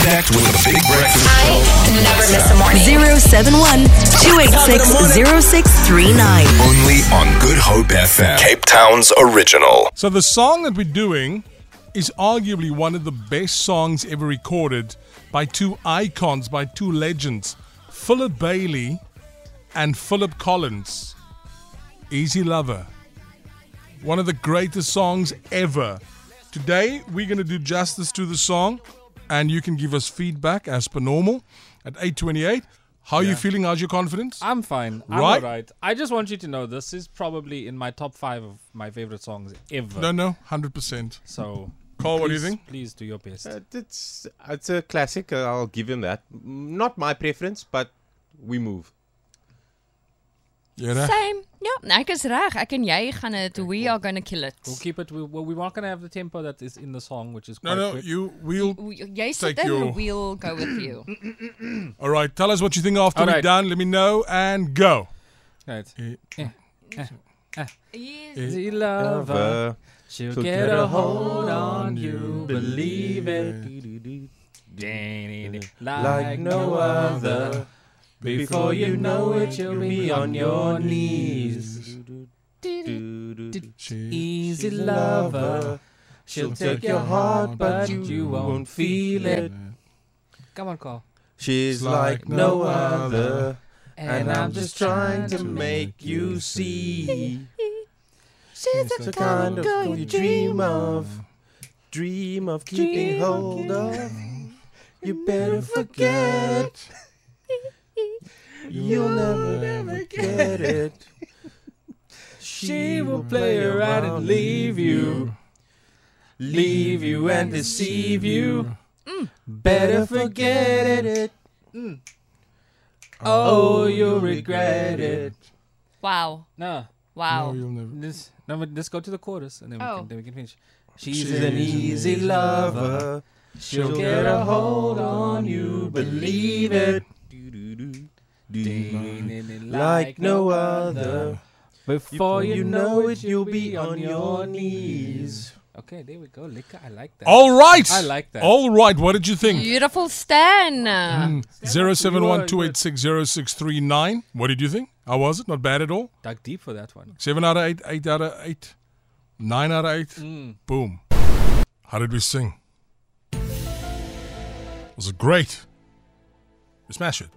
Connect with the Big Breakfast I never miss a morning. 071 286 0639. only on Good Hope FM. Cape Town's original. So the song that we're doing is arguably one of the best songs ever recorded by two icons, by two legends, Philip Bailey and Philip Collins. Easy Lover. One of the greatest songs ever. Today we're going to do justice to the song and you can give us feedback as per normal at 828. How are you feeling? How's your confidence? I'm fine. I'm Right? alright. I just want you to know this is probably in my top five of my favorite songs ever. no, no, 100%. So, Carl, what do you please- think? Please do your best. Uh, it's it's a classic. Uh, I'll give him that. Mm, Not my preference, but we move. Yeah, Same. Ja, ek is reg. Ek en jy gaan dit we are going to kill it. We'll keep it. We, well, we're not going to have the tempo that is in the song, which is No, quite no, quick. you will. We- Jy Take sit in, your- we'll go with you. All right, tell us what you think after All we're right. done. Let me know and go. Right. Eh, Easy lover, Uh, she'll she'll get a hold on you. Believe it. Like no other. Before you know it, you'll be on your knees. Easy lover. She'll take your heart, but you won't feel it. Come on, Carl. She's like like no other, And I'm just trying to make you see. She's the kind of girl you dream of, dream of keeping hold of. You better forget. You'll never never get it. She will play around and leave you. Leave you and deceive you. Better forget it. Mm. Oh, you'll regret it. Wow. No, Wow. No, you'll never. this, no, but let's go to the chorus and then, we, Oh. can, then we can finish. She's an easy lover. She'll get a hold on you, believe it. Like no other. Before you know it, you'll be on your knees. Okay, there we go. Liquor, I like that. All right. I like that. All right. What did you think? Beautiful Stan. Zero seven one two eight six zero six three nine. What did you think? How was it? Not bad at all. Dug deep for that one. Seven out of eight. Eight out of eight. Nine out of eight. Mm. Boom. How did we sing? Was it great? We smash it.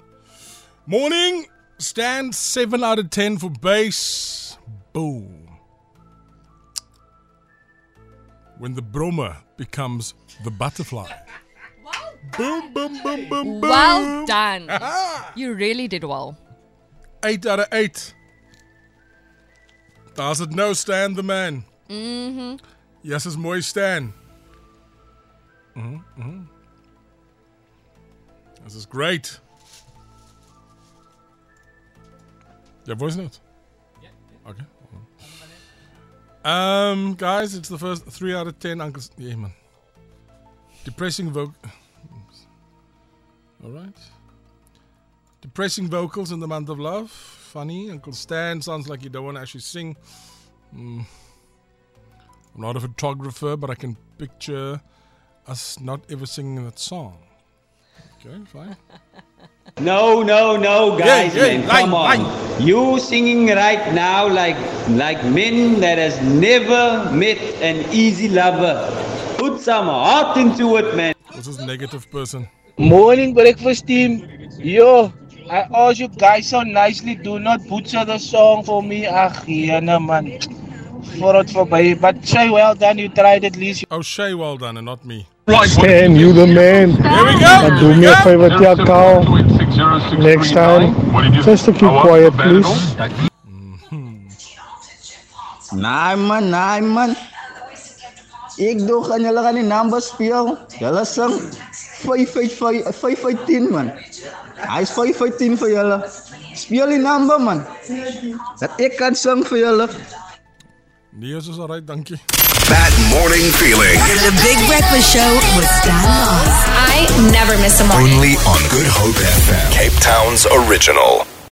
Morning. Stan seven out of ten for bass. Boom. When the brommer becomes the butterfly. Boom, boom, boom, boom, boom. Well done. You really did well. Eight out of eight. Does it no Stan the man? Mm-hmm. Yes, it's mooi Stan. Mm-hmm, mm-hmm. This is great. Your voice note? Okay. Um, guys, it's the first three out of ten. Uncle, yeah, man. Depressing vocal. All right. Depressing vocals in the month of love. Funny. Uncle Stan sounds like you don't want to actually sing. Mm. I'm not a photographer, but I can picture us not ever singing that song. Okay, fine. No, no, no, guys, yeah, man, line, come on. You singing right now like like men that has never met an easy lover. Put some heart into it, man. This is negative person. Morning breakfast team. Yo, I ask you guys so nicely, do not butcher the song for me. Ach, ja, man. For it voorbij. But say well done, you tried at least. Oh, Shay, well done, and not me. Stan, you the man. Here we go. And do me a favor, dear Carl. Next time, just to keep quiet, please. Naman, naman. Igdo ka nila kani numbers piyaw. Galasang 555 515 man. Ay 515 pa yala. Spiyali number man. That ikan sang pa yala. Dios is alright, thank you. That morning feeling. In the Big Breakfast Show with Stan Moss. I never miss a morning. Only on Good Hope FM. Cape Town's original.